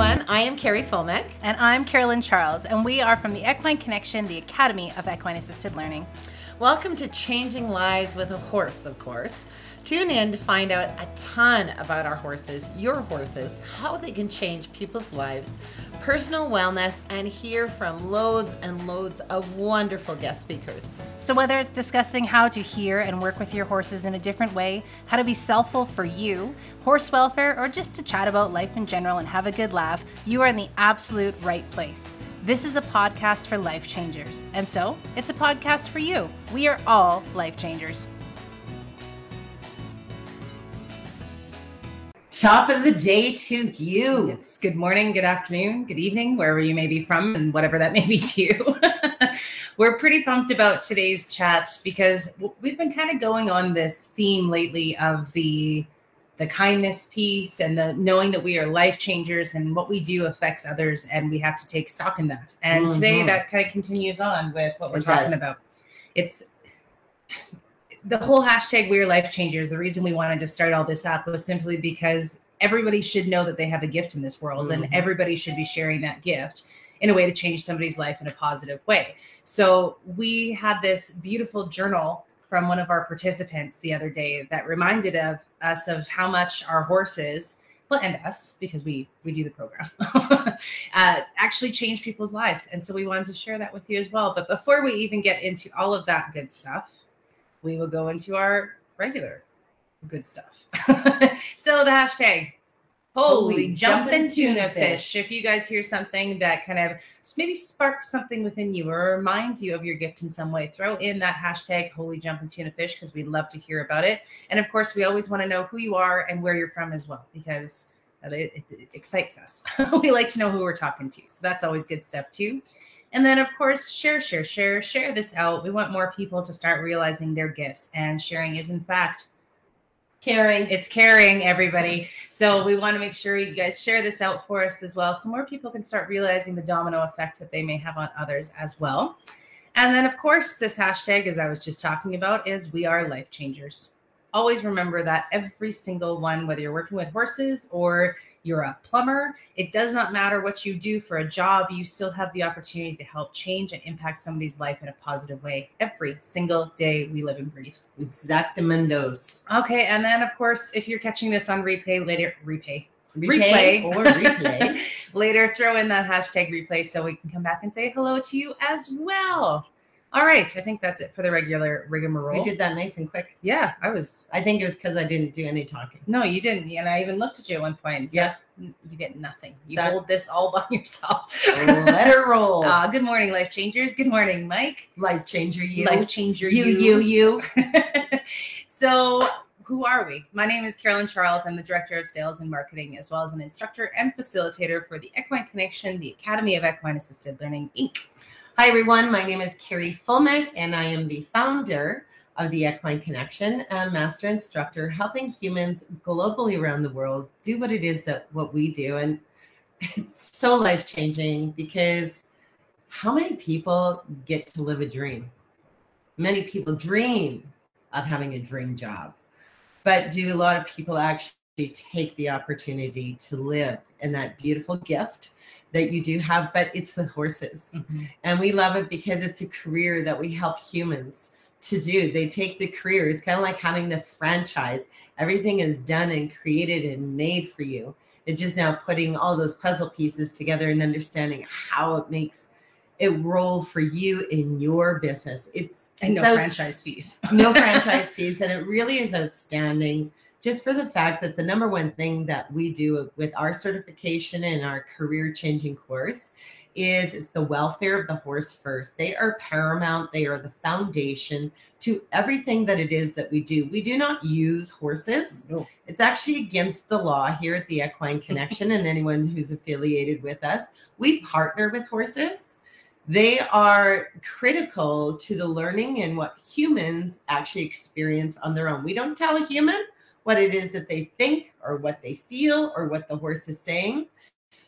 everyone. I am Carrie Fulmick. And I'm Carolyn Charles, and we are from the Equine Connection, the Academy of Equine Assisted Learning. Welcome to Changing Lives with a Horse, of course. Tune in to find out a ton about our horses, your horses, how they can change people's lives, personal wellness, and hear from loads and loads of wonderful guest speakers. So, whether it's discussing how to hear and work with your horses in a different way, how to be selfful for you, horse welfare, or just to chat about life in general and have a good laugh, you are in the absolute right place. This is a podcast for life changers. And so, it's a podcast for you. We are all life changers. Top of the day to you. Yes. Good morning, good afternoon, good evening, wherever you may be from, and whatever that may be to you. We're pretty pumped about today's chat because we've been kind of going on this theme lately of the the kindness piece and the knowing that we are life changers and what we do affects others and we have to take stock in that. And mm-hmm. today that kind of continues on with what we're it talking does. about. It's the whole hashtag we're life changers the reason we wanted to start all this up was simply because everybody should know that they have a gift in this world mm-hmm. and everybody should be sharing that gift in a way to change somebody's life in a positive way. So we had this beautiful journal from one of our participants the other day that reminded of us of how much our horses well and us because we we do the program uh, actually change people's lives. And so we wanted to share that with you as well. But before we even get into all of that good stuff we will go into our regular good stuff. so the hashtag holy jumping tuna fish. If you guys hear something that kind of maybe sparks something within you or reminds you of your gift in some way, throw in that hashtag holy jumping tuna fish because we'd love to hear about it. And of course, we always want to know who you are and where you're from as well because it, it, it excites us. we like to know who we're talking to. So that's always good stuff too. And then, of course, share, share, share, share this out. We want more people to start realizing their gifts, and sharing is, in fact, caring. It's caring, everybody. So we want to make sure you guys share this out for us as well, so more people can start realizing the domino effect that they may have on others as well. And then, of course, this hashtag, as I was just talking about, is we are life changers always remember that every single one, whether you're working with horses or you're a plumber, it does not matter what you do for a job, you still have the opportunity to help change and impact somebody's life in a positive way every single day we live and breathe. Exactamundos. Okay, and then of course, if you're catching this on replay later, replay. Replay, replay. or replay. later, throw in that hashtag replay so we can come back and say hello to you as well. All right, I think that's it for the regular rigmarole. We did that nice and quick. Yeah, I was. I think it was because I didn't do any talking. No, you didn't, and I even looked at you at one point. Yeah, you get nothing. You that, hold this all by yourself. let her roll. Uh, good morning, life changers. Good morning, Mike. Life changer, you. Life changer, you, you, you. you. so, who are we? My name is Carolyn Charles. I'm the director of sales and marketing, as well as an instructor and facilitator for the Equine Connection, the Academy of Equine Assisted Learning, Inc. Hi, everyone. My name is Carrie Fulmick, and I am the founder of the Equine Connection, a master instructor helping humans globally around the world do what it is that what we do. And it's so life changing because how many people get to live a dream? Many people dream of having a dream job, but do a lot of people actually take the opportunity to live in that beautiful gift? That you do have, but it's with horses. Mm-hmm. And we love it because it's a career that we help humans to do. They take the career. It's kind of like having the franchise. Everything is done and created and made for you. It's just now putting all those puzzle pieces together and understanding how it makes it roll for you in your business. It's, and no franchise fees. no franchise fees. And it really is outstanding just for the fact that the number one thing that we do with our certification and our career changing course is it's the welfare of the horse first. They are paramount, they are the foundation to everything that it is that we do. We do not use horses. No. It's actually against the law here at the Equine Connection and anyone who's affiliated with us. We partner with horses. They are critical to the learning and what humans actually experience on their own. We don't tell a human what it is that they think or what they feel or what the horse is saying.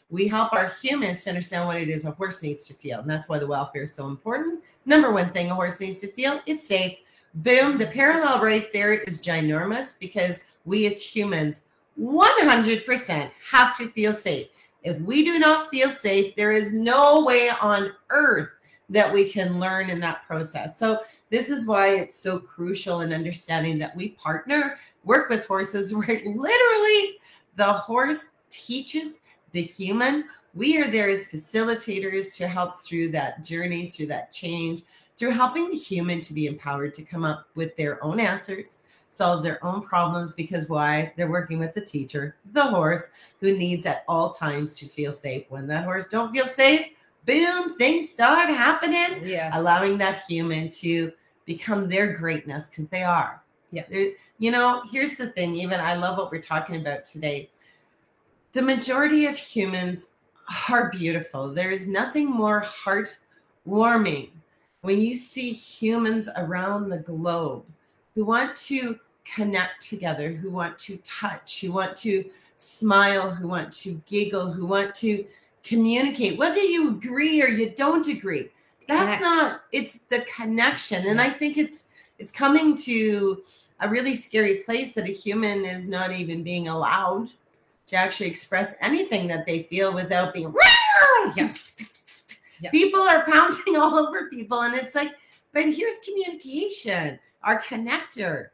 We help our humans to understand what it is a horse needs to feel. And that's why the welfare is so important. Number one thing a horse needs to feel is safe. Boom. The parallel right there is ginormous because we as humans 100% have to feel safe. If we do not feel safe, there is no way on earth that we can learn in that process. So, this is why it's so crucial in understanding that we partner, work with horses where literally the horse teaches the human. We are there as facilitators to help through that journey, through that change, through helping the human to be empowered to come up with their own answers, solve their own problems because why they're working with the teacher the horse who needs at all times to feel safe when that horse don't feel safe boom things start happening Yes. allowing that human to become their greatness because they are Yeah. They're- you know here's the thing even i love what we're talking about today the majority of humans are beautiful there is nothing more heartwarming when you see humans around the globe who want to connect together, who want to touch, who want to smile, who want to giggle, who want to communicate, whether you agree or you don't agree. That's Connect. not it's the connection. And I think it's it's coming to a really scary place that a human is not even being allowed to actually express anything that they feel without being Yeah. Yeah. people are pouncing all over people and it's like but here's communication our connector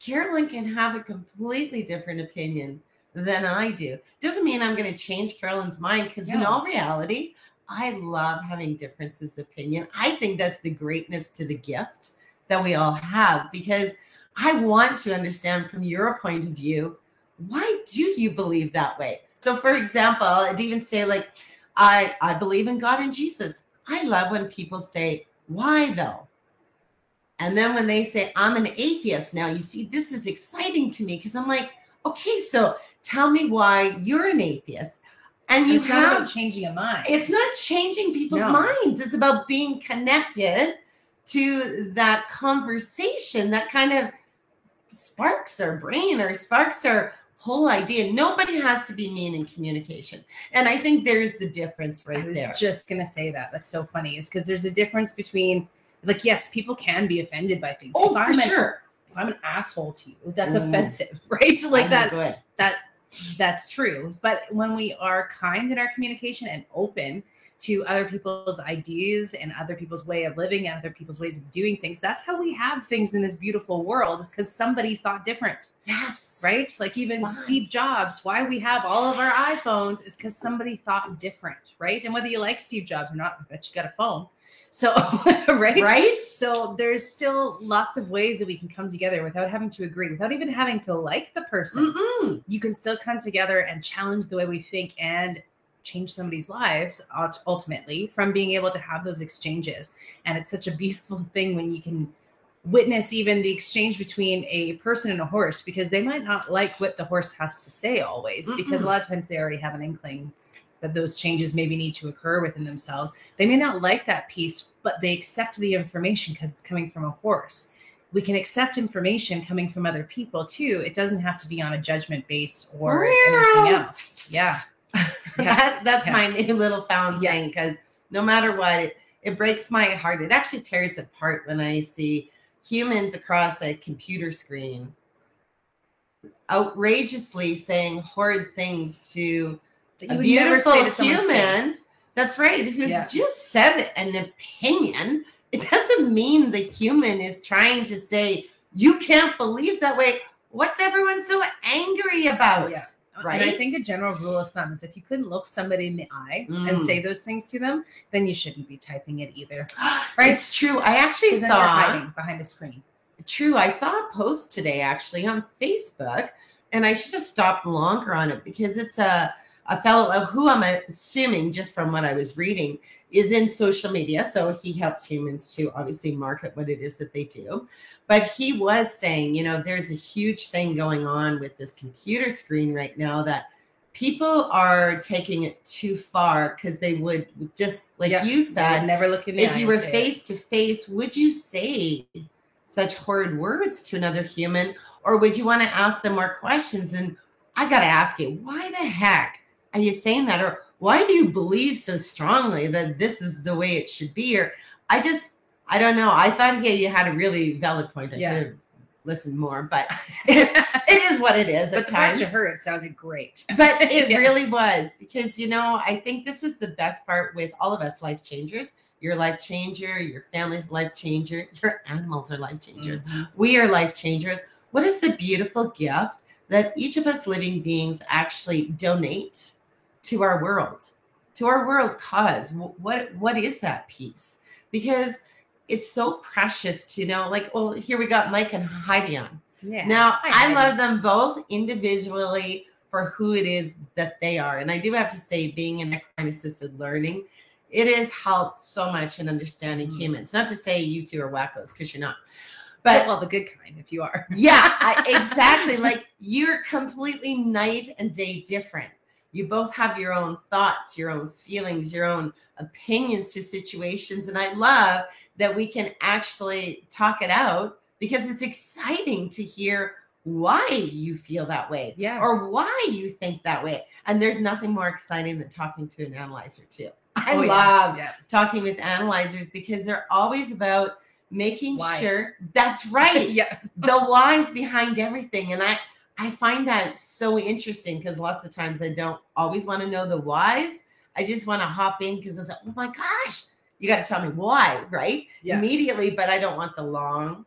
carolyn can have a completely different opinion than i do doesn't mean i'm going to change carolyn's mind because in all reality i love having differences of opinion i think that's the greatness to the gift that we all have because i want to understand from your point of view why do you believe that way so for example i'd even say like I I believe in God and Jesus. I love when people say, "Why though?" And then when they say, "I'm an atheist." Now, you see this is exciting to me because I'm like, "Okay, so tell me why you're an atheist." And you it's not have about changing a mind. it's not changing people's No. minds. It's about being connected to that conversation that kind of sparks our brain or sparks our whole idea. Nobody has to be mean in communication. And I think there's the difference I right was there. just gonna say that. That's so funny. Is because there's a difference between like yes, people can be offended by things. Oh, if I'm for an, sure. If I'm an asshole to you, that's offensive, right? Like that Good. that that's true. But when we are kind in our communication and open to other people's ideas and other people's way of living and other people's ways of doing things, that's how we have things in this beautiful world. Is because somebody thought different, Yes. right? Like even fun. Steve Jobs, why we have all of our iPhones is because somebody thought different, right? And whether you like Steve Jobs or not, I bet you got a phone. So, right? Right? So there's still lots of ways that we can come together without having to agree, without even having to like the person Mm-mm. you can still come together and challenge the way we think and change somebody's lives ultimately from being able to have those exchanges and it's such a beautiful thing when you can witness even the exchange between a person and a horse because they might not like what the horse has to say always because a lot of times they already have an inkling that those changes maybe need to occur within themselves they may not like that piece but they accept the information because it's coming from a horse we can accept information coming from other people too. It doesn't have to be on a judgment base or anything else. Yeah. Yeah. that, that's Yeah. my new little found Yeah. thing because no matter what, it, it breaks my heart. It actually tears it apart when I see humans across a computer screen outrageously saying horrid things to That a you would never say to beautiful human. face. That's right, who's Yeah. just said an opinion. It doesn't mean the human is trying to say, you can't believe that way. What's everyone so angry about? Yeah. And I think a general rule of thumb is if you couldn't look somebody in the eye and Mm. say those things to them, then you shouldn't be typing it either. Right. It's true. I actually saw hiding behind a screen. true. I saw a post today actually on Facebook, and I should have stopped longer on it because it's a a fellow of who I'm assuming just from what I was reading is in social media. So he helps humans to obviously market what it is that they do. But he was saying, you know, there's a huge thing going on with this computer screen right now that people are taking it too far because they would just like Yeah, you said never look in the if you were face to face, would you say such horrid words to another human, or would you want to ask them more questions? And I got to ask you, why the heck are you saying that? Or why do you believe so strongly that this is the way it should be? Or I just, I don't know. I thought he you had a really valid point. I Yeah. should have listened more, but it is is what it is but at the times. to her, it sounded great. But it Yeah. really was because, you know, I think this is the best part with all of us life changers. Your life changer, your family's life changer, your animals are life changers. Mhm. We are life changers. What is the beautiful gift that each of us living beings actually donate to our world, to our world cause? What what is that piece? Because it's so precious to know. Like, well, here we got Mike and Heidi on. Yeah. Now, Hi, I love them both individually for who it is that they are. And I do have to say, being in equine assisted learning, it has helped so much in understanding Mhm. humans. Not to say you two are wackos, because you're not. But But well, the good kind, if you are. yeah, I, exactly. Like you're completely night and day different. You both have your own thoughts, your own feelings, your own opinions to situations. And I love that we can actually talk it out because it's exciting to hear why you feel that way Yeah. or why you think that way. And there's nothing more exciting than talking to an analyzer, too. I Oh, yeah. love Yeah. talking with analyzers because they're always about making Why? sure that's right yeah. the whys behind everything and i i find that so interesting because lots of times i don't always want to know the whys. I just want to hop in because it's like oh my gosh you got to tell me why right? Yeah. immediately but i don't want the long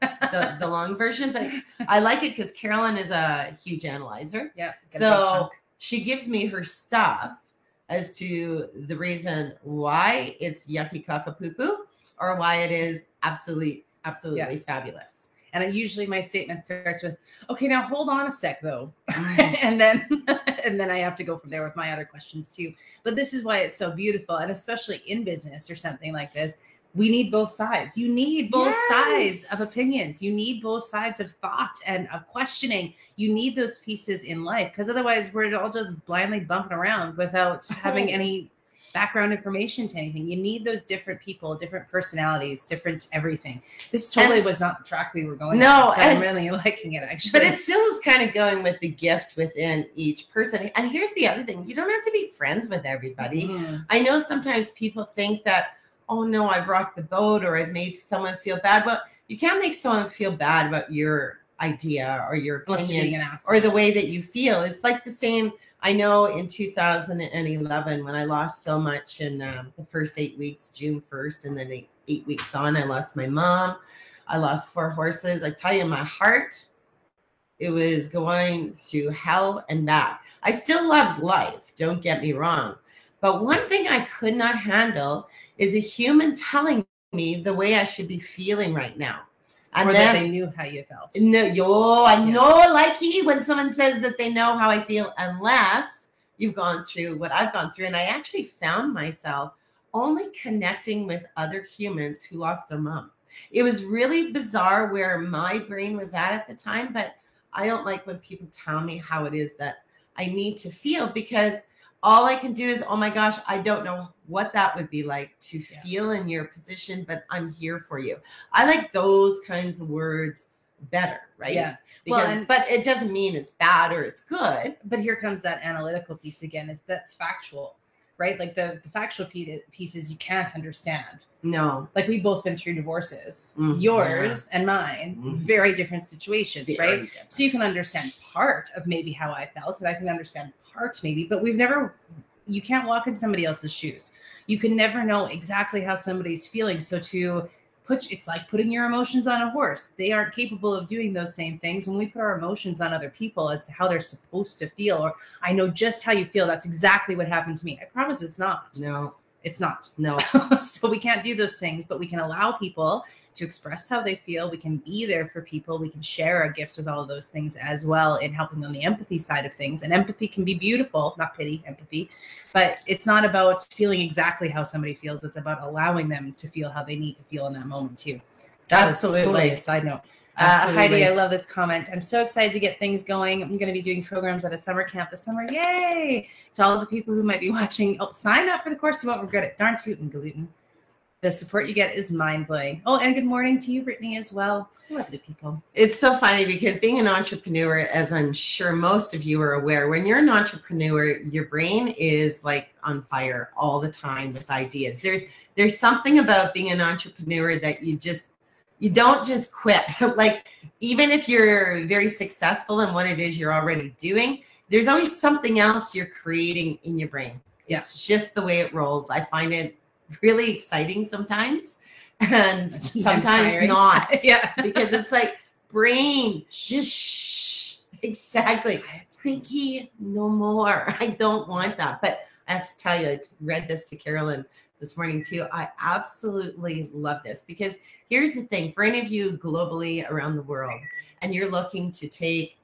the, the long version but i like it because carolyn is a huge analyzer. Yeah. Get a big so she gives me her stuff as to the reason why it's yucky cockapoo poo or why it is absolutely absolutely fabulous And I, usually my statement starts with, "Okay, now hold on a sec, though," Mm. and then and then I have to go from there with my other questions too. But this is why it's so beautiful, and especially in business or something like this, we need both sides. You need both sides of opinions. You need both sides of thought and of questioning. You need those pieces in life because otherwise we're all just blindly bumping around without having Oh. any background information to anything. You need those different people, different personalities, different everything. This totally And- was not the track we were going. No, on, I'm really liking it actually. but it still is kind of going with the gift within each person and here's the other thing you don't have to be friends with everybody Mhm. i know sometimes people think that oh no i've rocked the boat or i've made someone feel bad Well, you can't make someone feel bad about your idea or your opinion being an ass. or the way that you feel. It's like the same. I know in 2011 when I lost so much in um, the first eight weeks, June 1st, and then eight, eight weeks on, I lost my mom. I lost four horses. I tell you, my heart, it was going through hell and back. I still loved life. Don't get me wrong. But one thing I could not handle is a human telling me the way I should be feeling right now. And or then that they knew how you felt. no, yo, I Yeah. know like he when someone says that they know how I feel, unless you've gone through what I've gone through. And I actually found myself only connecting with other humans who lost their mom. It was really bizarre where my brain was at at the time, but I don't like when people tell me how it is that I need to feel because all I can do is, oh my gosh, I don't know what that would be like to Yeah. feel in your position, but I'm here for you. I like those kinds of words better, right? Yeah. Because, Well, and- but it doesn't mean it's bad or it's good. But here comes that analytical piece again. Is that's factual, right? Like the, the factual pieces you can't understand. No. Like we've both been through divorces, Mhm. yours and mine, Mhm. very different situations, Very right? different. So you can understand part of maybe how I felt, and I can understand part maybe, but we've never. You can't walk in somebody else's shoes. You can never know exactly how somebody's feeling. So to put, it's like putting your emotions on a horse. They aren't capable of doing those same things. When we put our emotions on other people as to how they're supposed to feel, or I know just how you feel. That's exactly what happened to me. I promise it's not. No, It's not. no. so we can't do those things, but we can allow people to express how they feel. We can be there for people. We can share our gifts with all of those things as well in helping on the empathy side of things. And empathy can be beautiful, not pity, empathy. But it's not about feeling exactly how somebody feels. It's about allowing them to feel how they need to feel in that moment too. That Absolutely. totally a side note. Uh, Heidi, I love this comment. I'm so excited to get things going. I'm going to be doing programs at a summer camp this summer. Yay! To all of the people who might be watching, oh, sign up for the course. You won't regret it. Darn tootin' gluten. The support you get is mind blowing. Oh, and good morning to you, Brittany, as well. Lovely people. It's so funny because being an entrepreneur, as I'm sure most of you are aware, when you're an entrepreneur, your brain is like on fire all the time with ideas. There's there's something about being an entrepreneur that you just You don't just quit. like, even if you're very successful in what it is you're already doing, there's always something else you're creating in your brain. Yeah. It's just the way it rolls. I find it really exciting sometimes and sometimes not yeah. because it's like brain just shh. exactly Pinky, no more. I don't want that. But I have to tell you, I read this to Carolyn this morning too. I absolutely love this because here's the thing for any of you globally around the world, and you're looking to take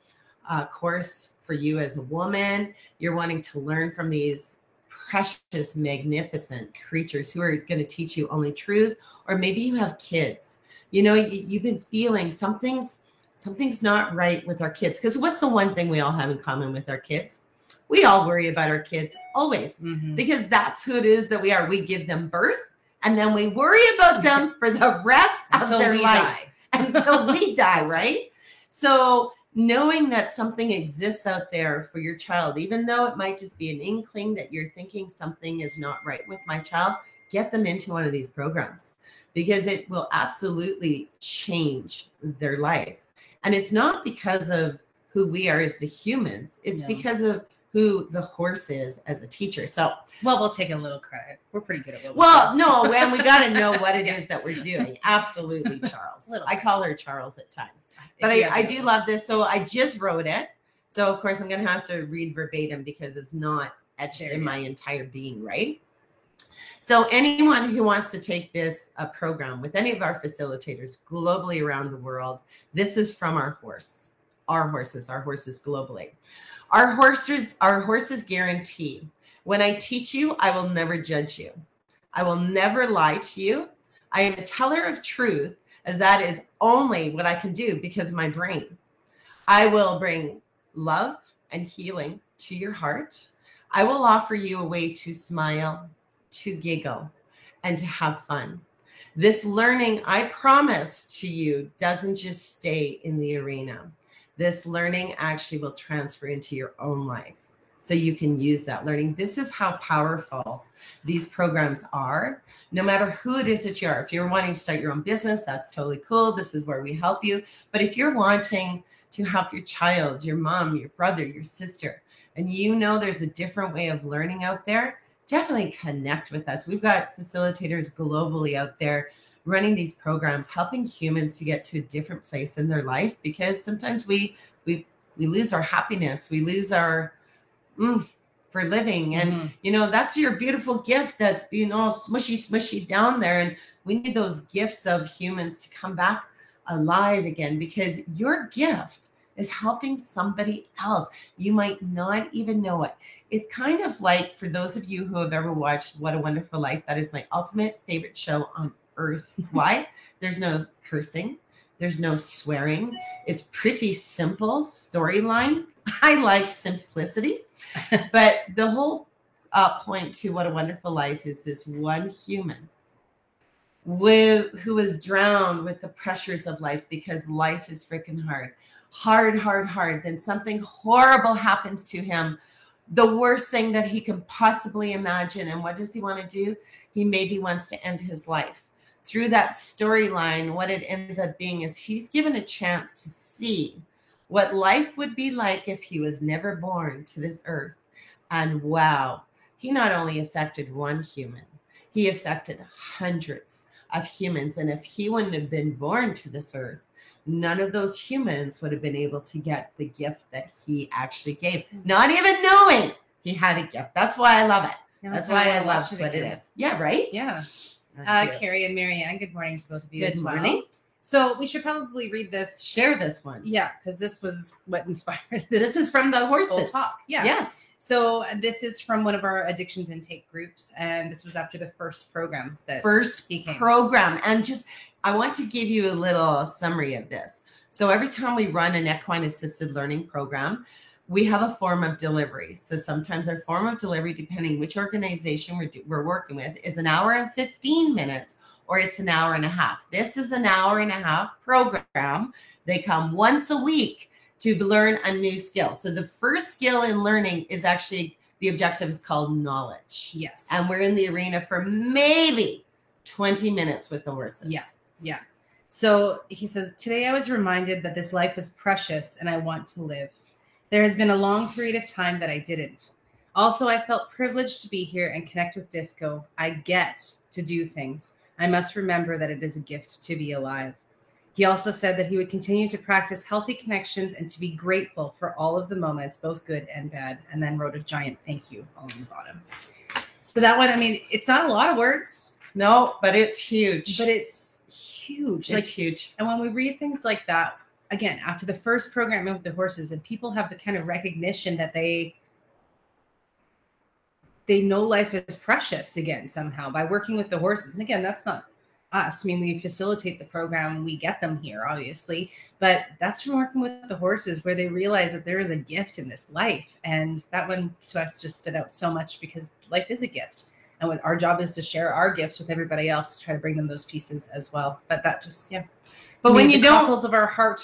a course for you as a woman, you're wanting to learn from these precious, magnificent creatures who are going to teach you only truth, or maybe you have kids. You know, you, you've been feeling something's something's not right with our kids. Because what's the one thing we all have in common with our kids? We all worry about our kids always Mhm. because that's who it is that we are. We give them birth and then we worry about them for the rest of their life die. until we die, right? So knowing that something exists out there for your child, even though it might just be an inkling that you're thinking something is not right with my child, get them into one of these programs because it will absolutely change their life. And it's not because of who we are as the humans, it's No. because of who the horse is as a teacher. So Well, we'll take a little credit. We're pretty good at what well, do. no, and we got to know what it is Yeah. that we're doing. Absolutely, Charles. I call her Charles at times. But I, I do love this. So I just wrote it. So, of course, I'm going to have to read verbatim because it's not etched There in my entire being, right? So, anyone who wants to take this uh, program with any of our facilitators globally around the world, this is from our horse, our horses, our horses globally. Our horses, our horses guarantee when I teach you, I will never judge you. I will never lie to you. I am a teller of truth, as that is only what I can do because of my brain. I will bring love and healing to your heart. I will offer you a way to smile, to giggle, and to have fun. This learning, I promise to you, doesn't just stay in the arena. This learning actually will transfer into your own life. So you can use that learning. This is how powerful these programs are. No matter who it is that you are, if you're wanting to start your own business, that's totally cool. This is where we help you. But if you're wanting to help your child, your mom, your brother, your sister, and you know there's a different way of learning out there, definitely connect with us. We've got facilitators globally out there running these programs, helping humans to get to a different place in their life because sometimes we we we lose our happiness, we lose our mm, for living. And Mhm. you know that's your beautiful gift that's being all smushy smushy down there. And we need those gifts of humans to come back alive again because your gift is helping somebody else. You might not even know it. It's kind of like for those of you who have ever watched what a wonderful life that is my ultimate favorite show on earth why there's no cursing. There's no swearing. It's pretty simple storyline. I like simplicity. But the whole uh, point to what a wonderful life is this one human with, who is drowned with the pressures of life because life is freaking hard. Hard hard hard. Then something horrible happens to him. The worst thing that he can possibly imagine. And what does he want to do? He maybe wants to end his life through that storyline what it ends up being is he's given a chance to see what life would be like if he was never born to this earth and wow, he not only affected one human, he affected hundreds of humans. And if he wouldn't have been born to this earth, none of those humans would have been able to get the gift that he actually gave, not even knowing he had a gift. That's why I love it. That's why I love what it is. Yeah, right? Yeah. I Uh. Carrie and Marianne, good morning to both of you Good as well. morning. So we should probably read this. Share this one. Yeah, because this was what inspired this. This is from the horses. talk. Yeah. Yes. So this is from one of our addictions intake groups, and this was after the first program that First he came. program. And just, I want to give you a little summary of this. So every time we run an equine assisted learning program, we have a form of delivery. So sometimes our form of delivery, depending which organization we're, do- we're working with, is an hour and 15 minutes or it's an hour and a half. This is an hour and a half program. They come once a week to learn a new skill. So the first skill in learning is actually the objective is called knowledge. Yes. And we're in the arena for maybe 20 minutes with the horses. Yeah. Yeah. So he says, Today I was reminded that this life is precious and I want to live. There has been a long period of time that I didn't. Also, I felt privileged to be here and connect with Disco. I get to do things. I must remember that it is a gift to be alive. He also said that he would continue to practice healthy connections and to be grateful for all of the moments, both good and bad, and then wrote a giant thank you on the bottom. So that one, I mean, it's not a lot of words. No, but it's huge. But it's huge. it's like, huge. and when we read things like that, again, after the first programming with the horses, and people have the kind of recognition that they they know life is precious again somehow by working with the horses. And again, that's not us. I mean, we facilitate the program, we get them here, obviously, but that's from working with the horses where they realize that there is a gift in this life. And that one to us just stood out so much because life is a gift. And what our job is to share our gifts with everybody else to try to bring them those pieces as well. But that just, yeah. But when you the don't cockles of our heart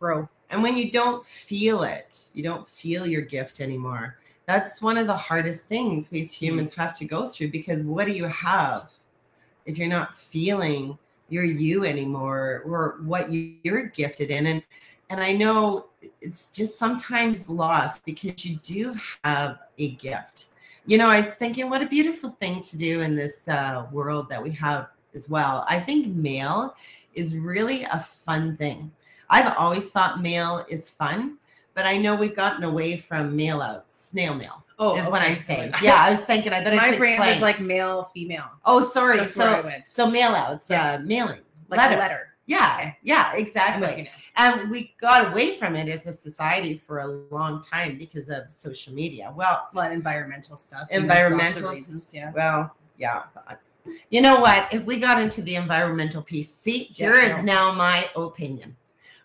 grow. and when you don't feel it, you don't feel your gift anymore. That's one of the hardest things we as humans have to go through because what do you have if you're not feeling you're you anymore or what you- you're gifted in? And and I know it's just sometimes lost because you do have a gift. You know, I was thinking what a beautiful thing to do in this uh, world that we have as well. I think mail is really a fun thing. I've always thought mail is fun, but I know we've gotten away from mail outs, snail mail Oh, is what. I'm saying. Yeah, I was thinking I better My brain was like male, female. oh, sorry. That's So so mail outs, Yeah. uh, mailing, Like letter. a letter. Yeah, Okay. yeah, exactly. And we got away from it as a society for a long time because of social media. Well, Well, environmental stuff. and there's lots of environmental reasons, yeah. Well, yeah. You know what? If we got into the environmental piece, see, here Yeah, is no. now my opinion.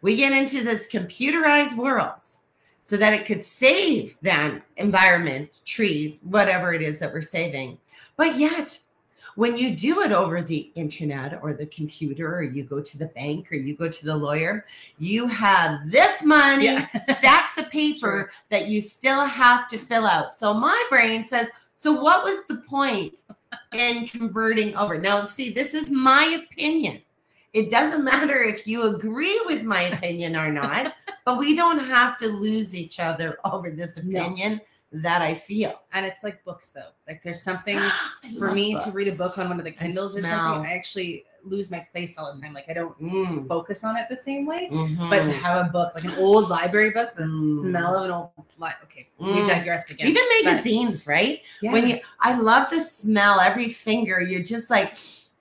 We get into this computerized world so that it could save that environment, trees, whatever it is that we're saving. But yet, when you do it over the internet or the computer, or you go to the bank or you go to the lawyer, you have this money, Yeah. stacks of paper that you still have to fill out. So my brain says, so what was the point in converting over? Now, see, this is my opinion. It doesn't matter if you agree with my opinion or not, but we don't have to lose each other over this No. opinion that I feel. And it's like books, though. Like there's something for me to read a book on one of the Kindles or something. I actually lose my place all the time. Like I don't Mm, focus on it the same way. But to mhm. have a book, like an old library book, the Mm. smell of an old li- okay, we Mm. digress again. even But- magazines, right? yeah. When you, I love the smell. Every finger, you're just like,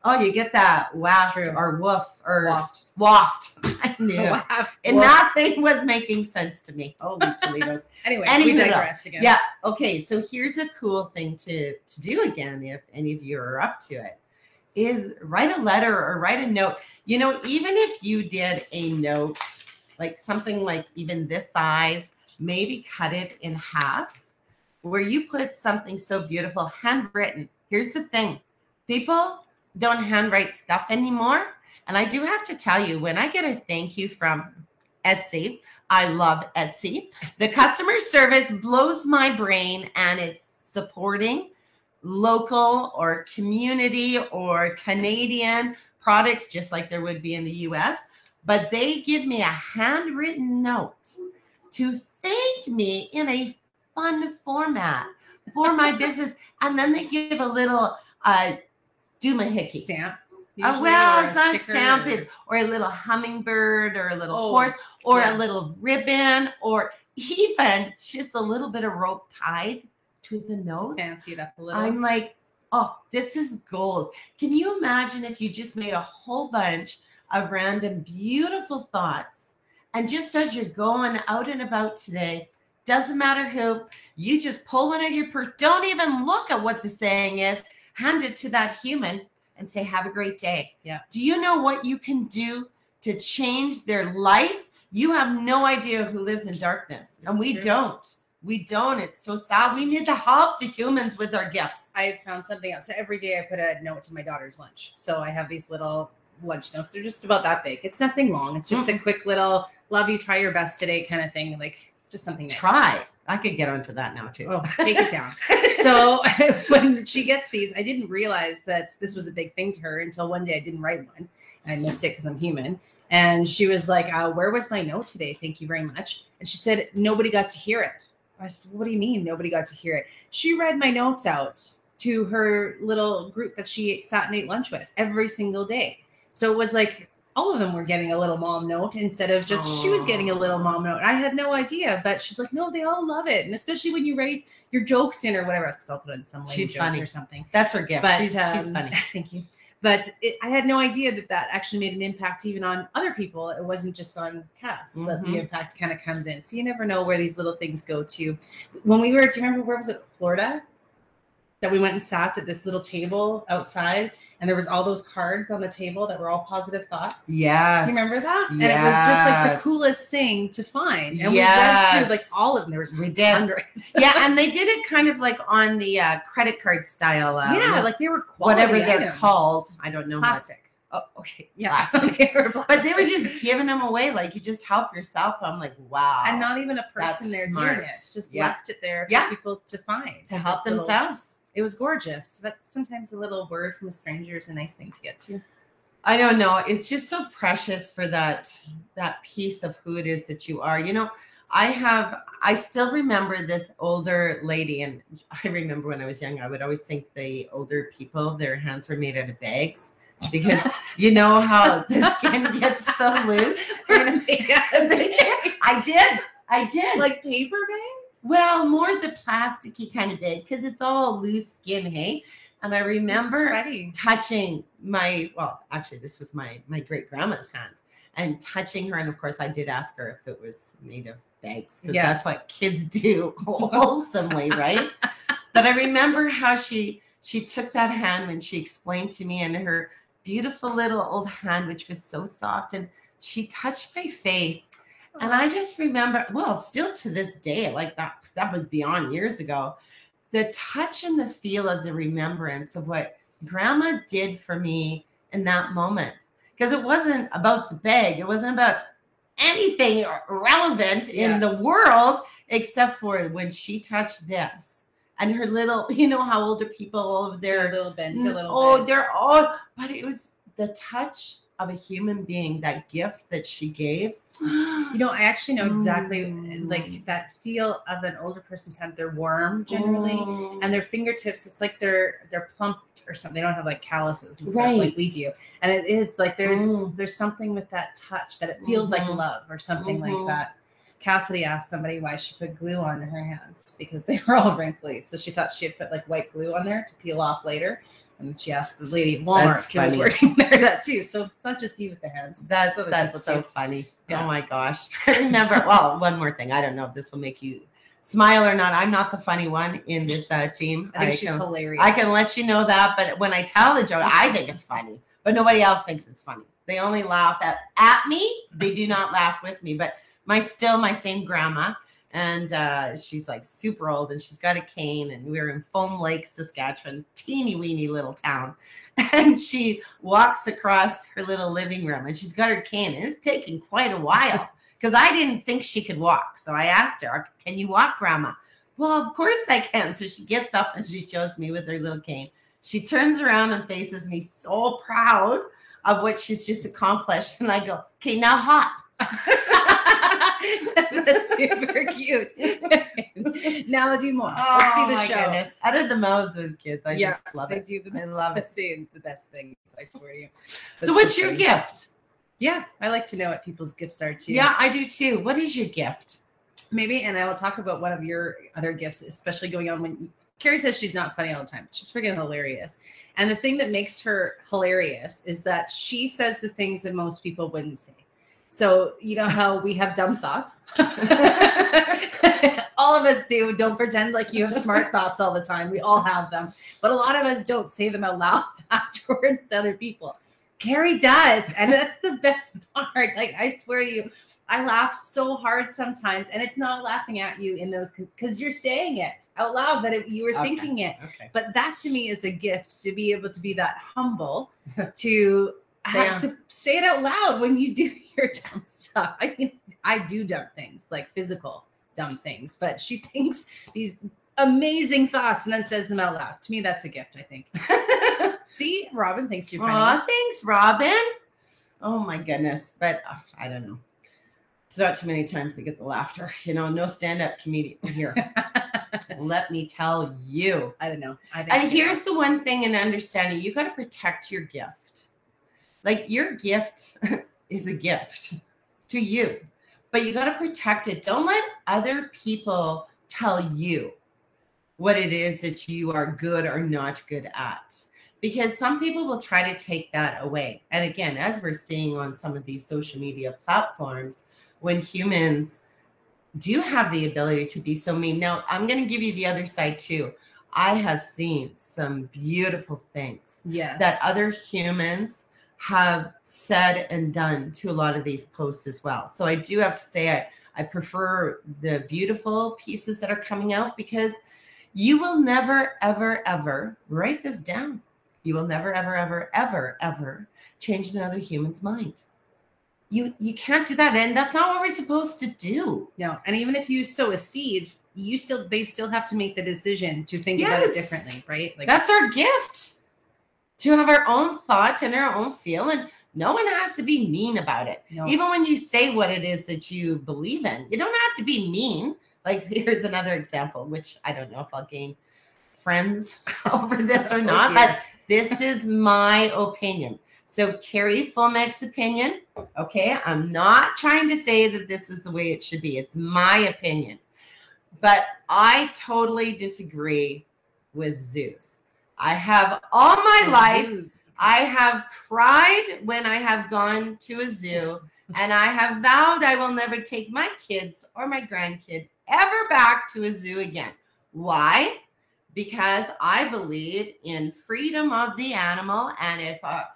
oh, you get that waft True. or woof or waft. waft. I knew. Waft. And Woof. nothing was making sense to me. Holy Toledo's. anyway, Anywho, we digress again. yeah. Okay. So here's a cool thing to to do again, if any of you are up to it, is write a letter or write a note. You know, even if you did a note, like something like even this size, maybe cut it in half, where you put something so beautiful, handwritten. Here's the thing, people don't handwrite stuff anymore. And I do have to tell you, when I get a thank you from Etsy, I love Etsy. The customer service blows my brain and it's supporting local or community or Canadian products, just like there would be in the US. But they give me a handwritten note to thank me in a fun format for my business. And then they give a little uh, doomahickey. Stamp. Uh, well, it's not a stamp, or- it's or a little hummingbird or a little Oh, horse or yeah. a little ribbon or even just a little bit of rope tied to the note. fancy it up a little. I'm like, oh, this is gold. Can you imagine if you just made a whole bunch of random beautiful thoughts and just as you're going out and about today, doesn't matter who, you just pull one out of your purse. Don't even look at what the saying is. Hand it to that human and say, have a great day. Yeah. Do you know what you can do to change their life? You have no idea who lives in darkness, and we true. don't. We don't. It's so sad. We need to help the humans with our gifts. I found something else. So every day I put a note to my daughter's lunch. So I have these little lunch notes. They're just about that big. It's nothing long. It's just a quick little love you, try your best today kind of thing. Like just something nice. Try. I could get onto that now too. Oh, take it down. so when she gets these, I didn't realize that this was a big thing to her until one day I didn't write one. I missed it because I'm human. And she was like, uh, "Where was my note today? Thank you very much." And she said, "Nobody got to hear it." I said, "What do you mean nobody got to hear it?" She read my notes out to her little group that she sat and ate lunch with every single day. So it was like all of them were getting a little mom note instead of just she was getting a little mom note. I had no idea, but she's like, no, they all love it, and especially when you write your jokes in or whatever else. Because I'll put it in some She's funny. or something. That's her gift. But she's, she's um, funny. Thank you. But it, I had no idea that that actually made an impact even on other people. It wasn't just on Cass that the Mhm. impact kind of comes in. So you never know where these little things go to. When we were, do you remember where was it? Florida. That we went and sat at this little table outside, and there was all those cards on the table that were all positive thoughts. Yes. Do you remember that? Yes. And it was just like the coolest thing to find. And we read through like all of them. There was We did. hundreds. yeah, and they did it kind of like on the uh, credit card style. Uh, yeah, like they were quality whatever they're called. I don't know. what- Plastic. Oh, okay. Yeah, Plastic. But they were just giving them away. Like you just help yourself. I'm like, wow. and not even a That's person there smart. doing it. Just Yeah. left it there for Yeah. people to find to help This little- themselves. It was gorgeous, but sometimes a little word from a stranger is a nice thing to get to. I don't know. It's just so precious for that that piece of who it is that you are. You know, I have I still remember this older lady and I remember when I was young I would always think the older people their hands were made out of bags because you know how the skin gets so loose. And I did. I did. like paper bags. Well, more the plasticky kind of bag because it's all loose skin, hey? And I remember touching my well actually this was my my great grandma's hand and touching her and of course i did ask her if it was made of bags because Yeah. that's what kids do wholesomely right but i remember how she she took that hand when she explained to me and her beautiful little old hand which was so soft and she touched my face and I just remember, well, still to this day, like that, that was beyond years ago. The touch and the feel of the remembrance of what grandma did for me in that moment. Because it wasn't about the bag, it wasn't about anything relevant Yeah. in the world except for when she touched this. And her little, you know how older people, all of their little bent, a little oh, they're all, but it was the touch of a human being, that gift that she gave. You know, I actually know exactly Mm. like that feel of an older person's hand. They're warm generally, Mm. and their fingertips. It's like they're they're plumped or something. They don't have like calluses and stuff Right. like we do. And it is like there's Mm. there's something with that touch that it feels like Mhm. love or something Mhm. like that. Cassidy asked somebody why she put glue on her hands because they were all wrinkly. So she thought she had put like white glue on there to peel off later. And she asked the lady at Walmart who was working there that too. So it's not just you with the hands. That's other that's so too. funny. Yeah. Oh my gosh. I remember, well, one more thing. I don't know if this will make you smile or not. I'm not the funny one in this uh, team. I think she's can, hilarious. I can let you know that, but when I tell the joke, I think it's funny, but nobody else thinks it's funny. They only laugh at, at me. They do not laugh with me. But my still my same grandma, and uh, she's like super old, and she's got a cane, and we are in Foam Lake, Saskatchewan, teeny weeny little town, and she walks across her little living room, and she's got her cane, and it's taking quite a while because I didn't think she could walk. So I asked her, "Can you walk, Grandma?" Well, of course I can. So she gets up and she shows me with her little cane. She turns around and faces me so proud of what she's just accomplished. And I go, okay, now hop. That's super cute. now I'll do more. Let's oh see the my show. goodness. Out of the mouths of kids. I Yeah, just love They it. do the I love it. saying the best things. I swear to you. So what's your funny. gift? Yeah, I like to know what people's gifts are too. Yeah, I do too. What is your gift? maybe, and I will talk about one of your other gifts, especially going on when Carrie says she's not funny all the time. She's freaking hilarious. And the thing that makes her hilarious is that she says the things that most people wouldn't say. So you know how we have dumb thoughts. all of us do. Don't pretend like you have smart thoughts all the time. We all have them, but a lot of us don't say them out loud afterwards to other people. Carrie does, and that's the best part. Like I swear you, I laugh so hard sometimes, and it's not laughing at you in those because you're saying it out loud that it, you were Okay. thinking it. Okay. But that to me is a gift to be able to be that humble to have to say it out loud when you do your dumb stuff. I mean, I do dumb things like physical, dumb things, but she thinks these amazing thoughts and then says them out loud. To me, that's a gift, I think. See, Robin thinks you're funny. Aw, thanks, Robin. Oh my goodness. But uh, I don't know. It's not too many times to get the laughter. You know, no stand-up comedian here. Let me tell you. I don't know. I And here's the one thing in understanding you got to protect your gift. Like your gift is a gift to you, but you got to protect it. Don't let other people tell you what it is that you are good or not good at. Because some people will try to take that away. And again, as we're seeing on some of these social media platforms, when humans do have the ability to be so mean. Now, I'm going to give you the other side too. I have seen some beautiful things yes. that other humans have said and done to a lot of these posts as well. So I do have to say I, I prefer the beautiful pieces that are coming out because you will never, ever, ever write this down. You will never, ever, ever, ever, ever change another human's mind. You you can't do that. And that's not what we're supposed to do. No, and even if you sow a seed, you still they still have to make the decision to think about it differently, right? Like That's our gift to have our own thought and our own feel. And no one has to be mean about it. no, Even when you say what it is that you believe in, you don't have to be mean. Like, here's another example, which I don't know if I'll gain friends over this or Oh, not, dear. but this is my opinion. So, Carrie Fulmeck's opinion, okay, I'm not trying to say that this is the way it should be. It's my opinion. But I totally disagree with zoos. I have all my life Zoos. I have cried when I have gone to a zoo, and I have vowed I will never take my kids or my grandkid ever back to a zoo again. Why? Because I believe in freedom of the animal, and if a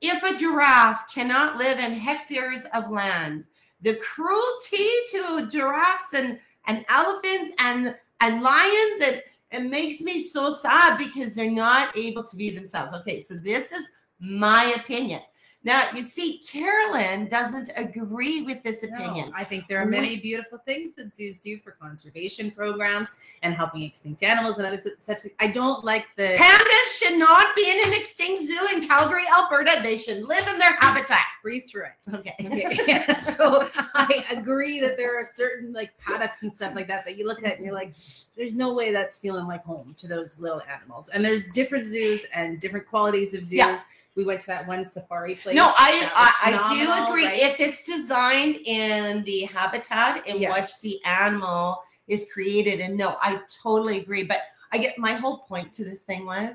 if a giraffe cannot live in hectares of land, the cruelty to giraffes and, and elephants and and lions and it makes me so sad because they're not able to be themselves. Okay, so this is my opinion. Now, you see, Carolyn doesn't agree with this opinion. No, I think there are many beautiful things that zoos do for conservation programs and helping extinct animals and other such. I don't like the Pandas should not be in an extinct zoo in Calgary, Alberta. They should live in their habitat. breathe through it. Okay. Okay, yeah, so I agree that there are certain like paddocks and stuff like that that you look at and you're like, there's no way that's feeling like home to those little animals. And there's different zoos and different qualities of zoos. Yeah. We went to that one safari place. No, I I, I do agree. right? If it's designed in the habitat in Yes. which the animal is created, and no, I totally agree. But I get my whole point to this thing was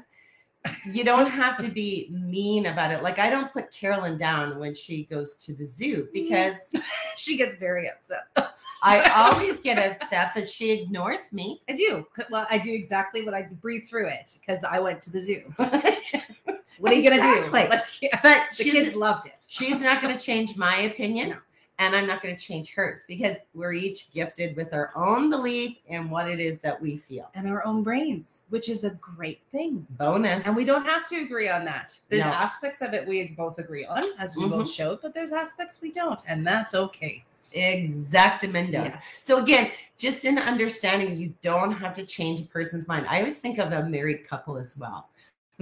you don't have to be mean about it. Like I don't put Carolyn down when she goes to the zoo mm-hmm. because she gets very upset. I always get upset, but she ignores me. I do. Well, I do exactly what I breathe through it because I went to the zoo. What are you gonna do? Like, yeah, But the she's kids loved it. she's not going to change my opinion No. and i'm not going to change hers because we're each gifted with our own belief and what it is that we feel And our own brains, which is a great thing. bonus And we don't have to agree on that. There's No. aspects of it we both agree on, as we both mm-hmm. showed, but there's aspects we don't, and that's okay. exactamundo Yes. so again just in understanding you don't have to change a person's mind i always think of a married couple as well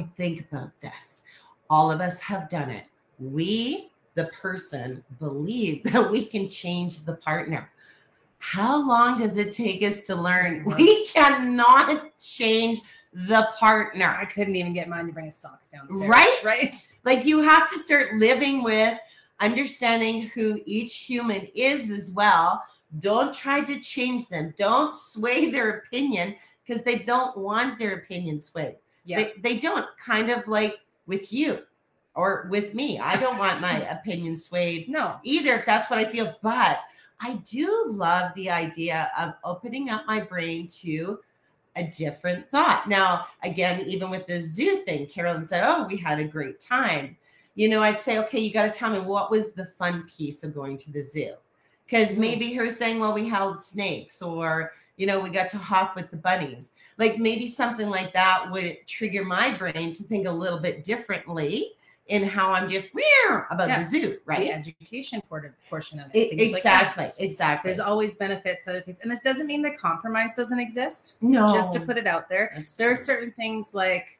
think about this. All of us have done it. We the person believe that we can change the partner. How long does it take us to learn we cannot change the partner? I couldn't even get mine to bring his socks downstairs. Right? Right. like you have to start living with understanding who each human is as well. Don't try to change them. Don't sway their opinion because they don't want their opinion swayed Yeah. they, they don't kind of like with you or with me i don't want my opinion swayed no. either if that's what I feel. But I do love the idea of opening up my brain to a different thought. Now, again, even with the zoo thing, Carolyn said, Oh, we had a great time. You know, I'd say, Okay, you got to tell me what was the fun piece of going to the zoo? Because maybe her saying, Well, we held snakes, or, you know, we got to hop with the bunnies. Like maybe something like that would trigger my brain to think a little bit differently in how I'm just weird about Yeah. the zoo, right? The education port- portion of it. E- things like exactly, exactly. There's always benefits, other things. And this doesn't mean that compromise doesn't exist. no, Just to put it out there. That's There are certain things like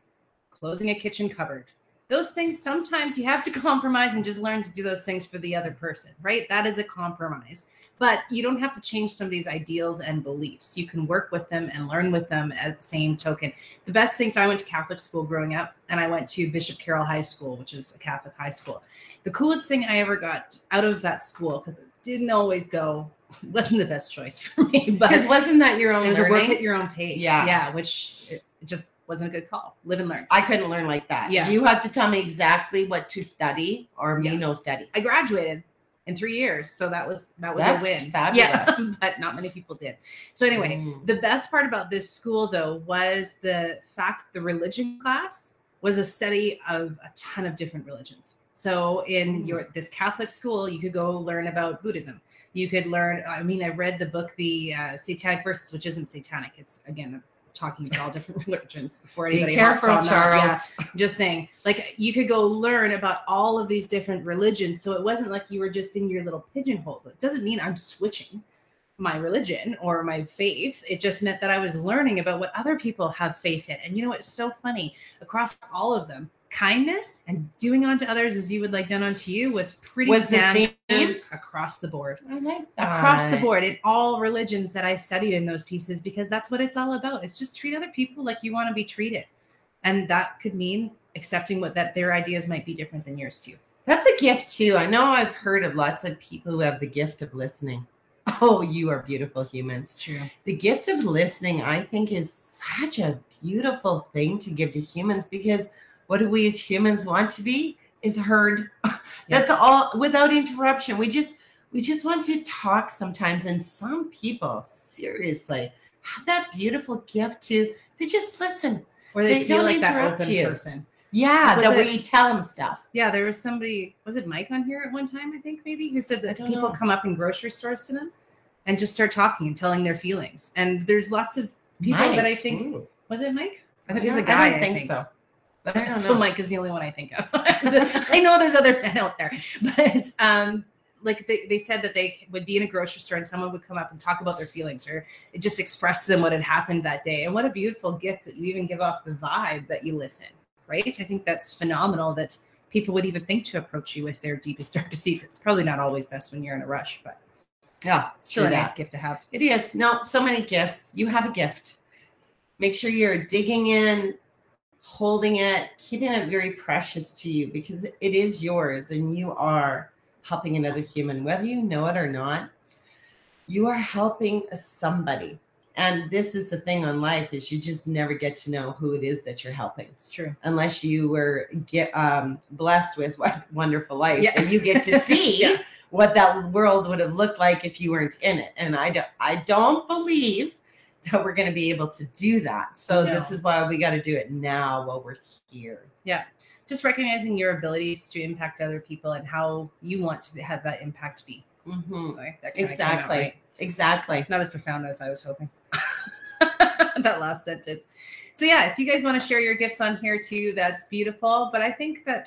closing a kitchen cupboard. Those things sometimes you have to compromise and just learn to do those things for the other person, right? That is a compromise. But you don't have to change somebody's ideals and beliefs. You can work with them and learn with them at the same token. The best thing, so I went to Catholic school growing up and I went to Bishop Carroll High School, which is a Catholic high school. The coolest thing I ever got out of that school, because it didn't always go, wasn't the best choice for me, but because wasn't that your own it was a work at your own pace. Yeah. Yeah, which just wasn't a good call. Live and learn. I couldn't learn like that. Yeah. you have to tell me exactly what to study, or me Yeah. no study. I graduated in three years, so that was that was That's a win. fabulous. Yeah, but not many people did. So anyway, Mm. the best part about this school though was the fact the religion class was a study of a ton of different religions. So in Mm. your this Catholic school, you could go learn about Buddhism. You could learn. I mean, I read the book, the uh, Satanic Verses, which isn't satanic. It's again talking about all different religions before anybody hops careful, on that. Yeah just saying like you could go learn about all of these different religions so it wasn't like you were just in your little pigeonhole. It doesn't mean i'm switching my religion or my faith. It just meant that i was learning about what other people have faith in. And you know what's so funny? Across all of them kindness and doing unto others as you would like done unto you was pretty Was the standard theme? across the board I like that. across the board in all religions that I studied in those pieces because that's what it's all about. It's just treat other people like you want to be treated. And that could mean accepting what that their ideas might be different than yours too. That's a gift too. I know I've heard of lots of people who have the gift of listening. Oh, you are beautiful humans. true. The gift of listening, I think, is such a beautiful thing to give to humans because what do we as humans want to be is heard. That's all without interruption. We just we just want to talk sometimes. And some people, seriously, have that beautiful gift to to just listen. Or they, They feel don't like that interrupt open you. person. Yeah, Was that we tell them stuff. Yeah, there was somebody, was it Mike on here at one time, I think maybe, who said that people know. come up in grocery stores to them and just start talking and telling their feelings. And there's lots of people that I think ooh. was it Mike? I think I it was a guy. I think, I don't so know. Mike is the only one I think of. I know there's other men out there, but um, like they, they said that they would be in a grocery store and someone would come up and talk about their feelings or just express to them what had happened that day. And what a beautiful gift that you even give off the vibe that you listen, right? I think that's phenomenal that people would even think to approach you with their deepest, darkest secrets. Probably not always best when you're in a rush, but yeah, it's still a nice gift to have. It is. No, so many gifts. You have a gift. Make sure you're digging in, holding it, keeping it very precious to you because it is yours and you are helping another human, whether you know it or not. You are helping somebody. And this is the thing on life is you just never get to know who it is that you're helping It's true. unless you were get um, blessed with what wonderful life Yeah. and you get to see Yeah. what that world would have looked like if you weren't in it. And I don't, I don't believe that we're going to be able to do that. So this is why we got to do it now while we're here. Yeah. Just recognizing your abilities to impact other people and how you want to have that impact be. Mhm. Like, that out Exactly. right. Exactly. not as profound as I was hoping. that last sentence. So yeah, if you guys want to share your gifts on here too, that's beautiful. But I think that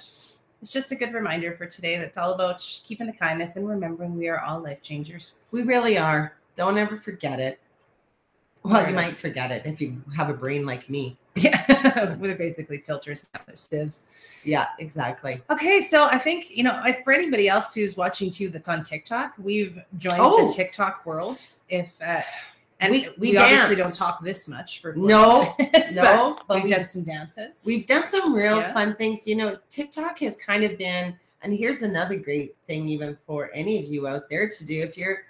it's just a good reminder for today. That's all about keeping the kindness and remembering we are all life changers. We really are. Don't ever forget it. Well, you might forget it if you have a brain like me. Yeah, with basically filters, sieves. Yeah, exactly. Okay, so I think you know, if for anybody else who's watching too that's on TikTok, we've joined Oh. the TikTok world. If uh, and We- we, we obviously don't talk this much for No, 40 minutes, but No, but we've we, done some dances. we've done some real Yeah. fun things. You know, TikTok has kind of been, and here's another great thing, even for any of you out there to do. If you're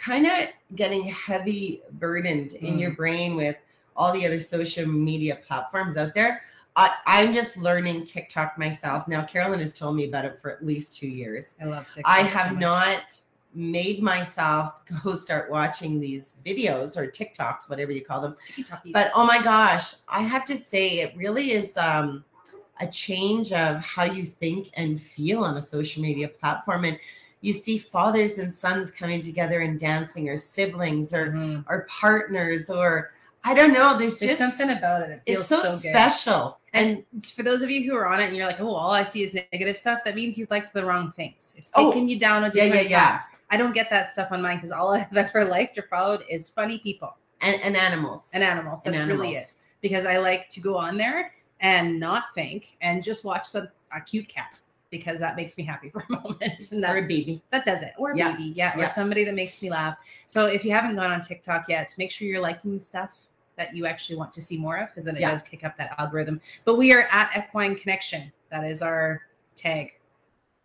kind of getting heavy burdened in Mm. your brain with all the other social media platforms out there, I, I'm just learning TikTok myself. Now, Carolyn has told me about it for at least two years. I love TikTok. I have much. not made myself go start watching these videos or TikToks, whatever you call them. TikTokies. But oh my gosh, I have to say, it really is um, a change of how you think and feel on a social media platform. And you see fathers and sons coming together and dancing, or siblings, or Mhm. or partners, or I don't know. There's, There's just something about it that feels it's so, so, good. special. And for those of you who are on it and you're like, oh, all I see is negative stuff, that means you liked the wrong things. It's Oh, taking you down a Yeah, different yeah, yeah. path. I don't get that stuff on mine because all I've ever liked or followed is funny people And, and animals. and animals. And That's really it. Because I like to go on there and not think and just watch some a cute cat because that makes me happy for a moment. And Or a that, baby. that does it. Or a Yeah. baby, yeah, or somebody that makes me laugh. So if you haven't gone on TikTok yet, make sure you're liking the stuff that you actually want to see more of because then it Yeah. does kick up that algorithm. But we are at Equine Connection. That is our tag.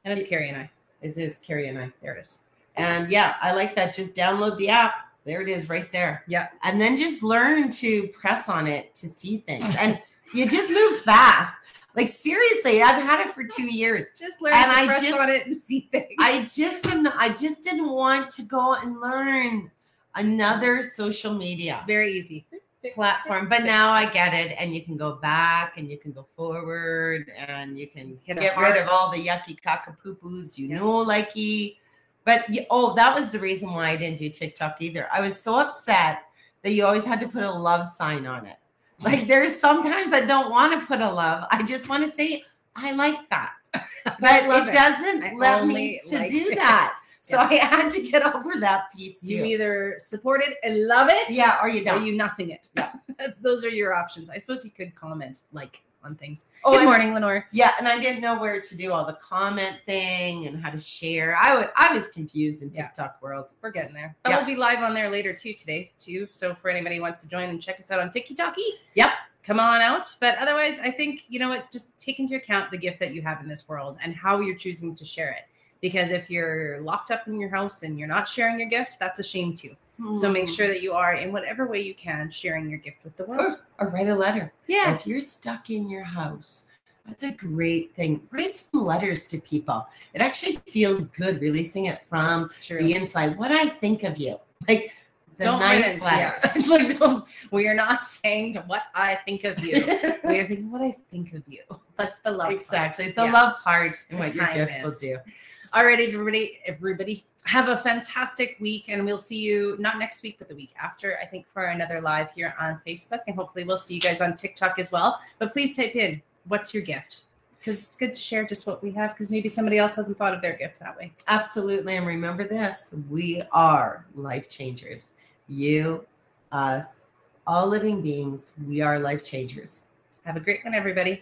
And it's It- Carrie and I. It is Carrie and I. There it is. And yeah, I like that. Just download the app. There it is right there. Yeah. And then just learn to press on it to see things. And you just move fast. Like seriously, I've had it for two years. Just learn And to I press just- on it and see things. I just am I just didn't want to go and learn another social media it's very easy. platform. But now I get it. And you can go back and you can go forward and you can Hit get rid of all the yucky cockapoo-poos you Yeah. know, likey. But you, oh, that was the reason why I didn't do TikTok either. I was so upset that you always had to put a love sign on it. Like there's sometimes I don't want to put a love. I just want to say I like that. But it it. doesn't I let me to like do it. that. So Yeah. I had to get over that piece too. You either support it and love it, yeah, or you or don't. you nothing it. Yeah. That's those are your options. I suppose you could comment like on things. Oh, Good and- morning, Lenore. Yeah, and I didn't know where to do all the comment thing and how to share. I wa- I was confused in Yeah. TikTok world. We're getting there. But Yeah. we'll be live on there later too today too. So for anybody who wants to join and check us out on TikTok, Yep. come on out. But otherwise, I think you know what. Just take into account the gift that you have in this world and how you're choosing to share it. Because if you're locked up in your house and you're not sharing your gift, that's a shame too. So make Hmm. sure that you are in whatever way you can sharing your gift with the world. or, or write a letter. Yeah. If you're stuck in your house, that's a great thing. Write some letters to people. It actually feels good releasing it from true. the inside. What I think of you, like the don't write nice letters. like, don't, we are not saying what I think of you. we are thinking what I think of you. Like the love. part. exactly the Yes. love part and what your gift will do. All right, everybody, everybody, have a fantastic week, and we'll see you not next week, but the week after. I think for another live here on Facebook, and hopefully we'll see you guys on TikTok as well. But please type in what's your gift because it's good to share just what we have because maybe somebody else hasn't thought of their gift that way. Absolutely. And remember this we are life changers. You, us, all living beings, we are life changers. Have a great one, everybody.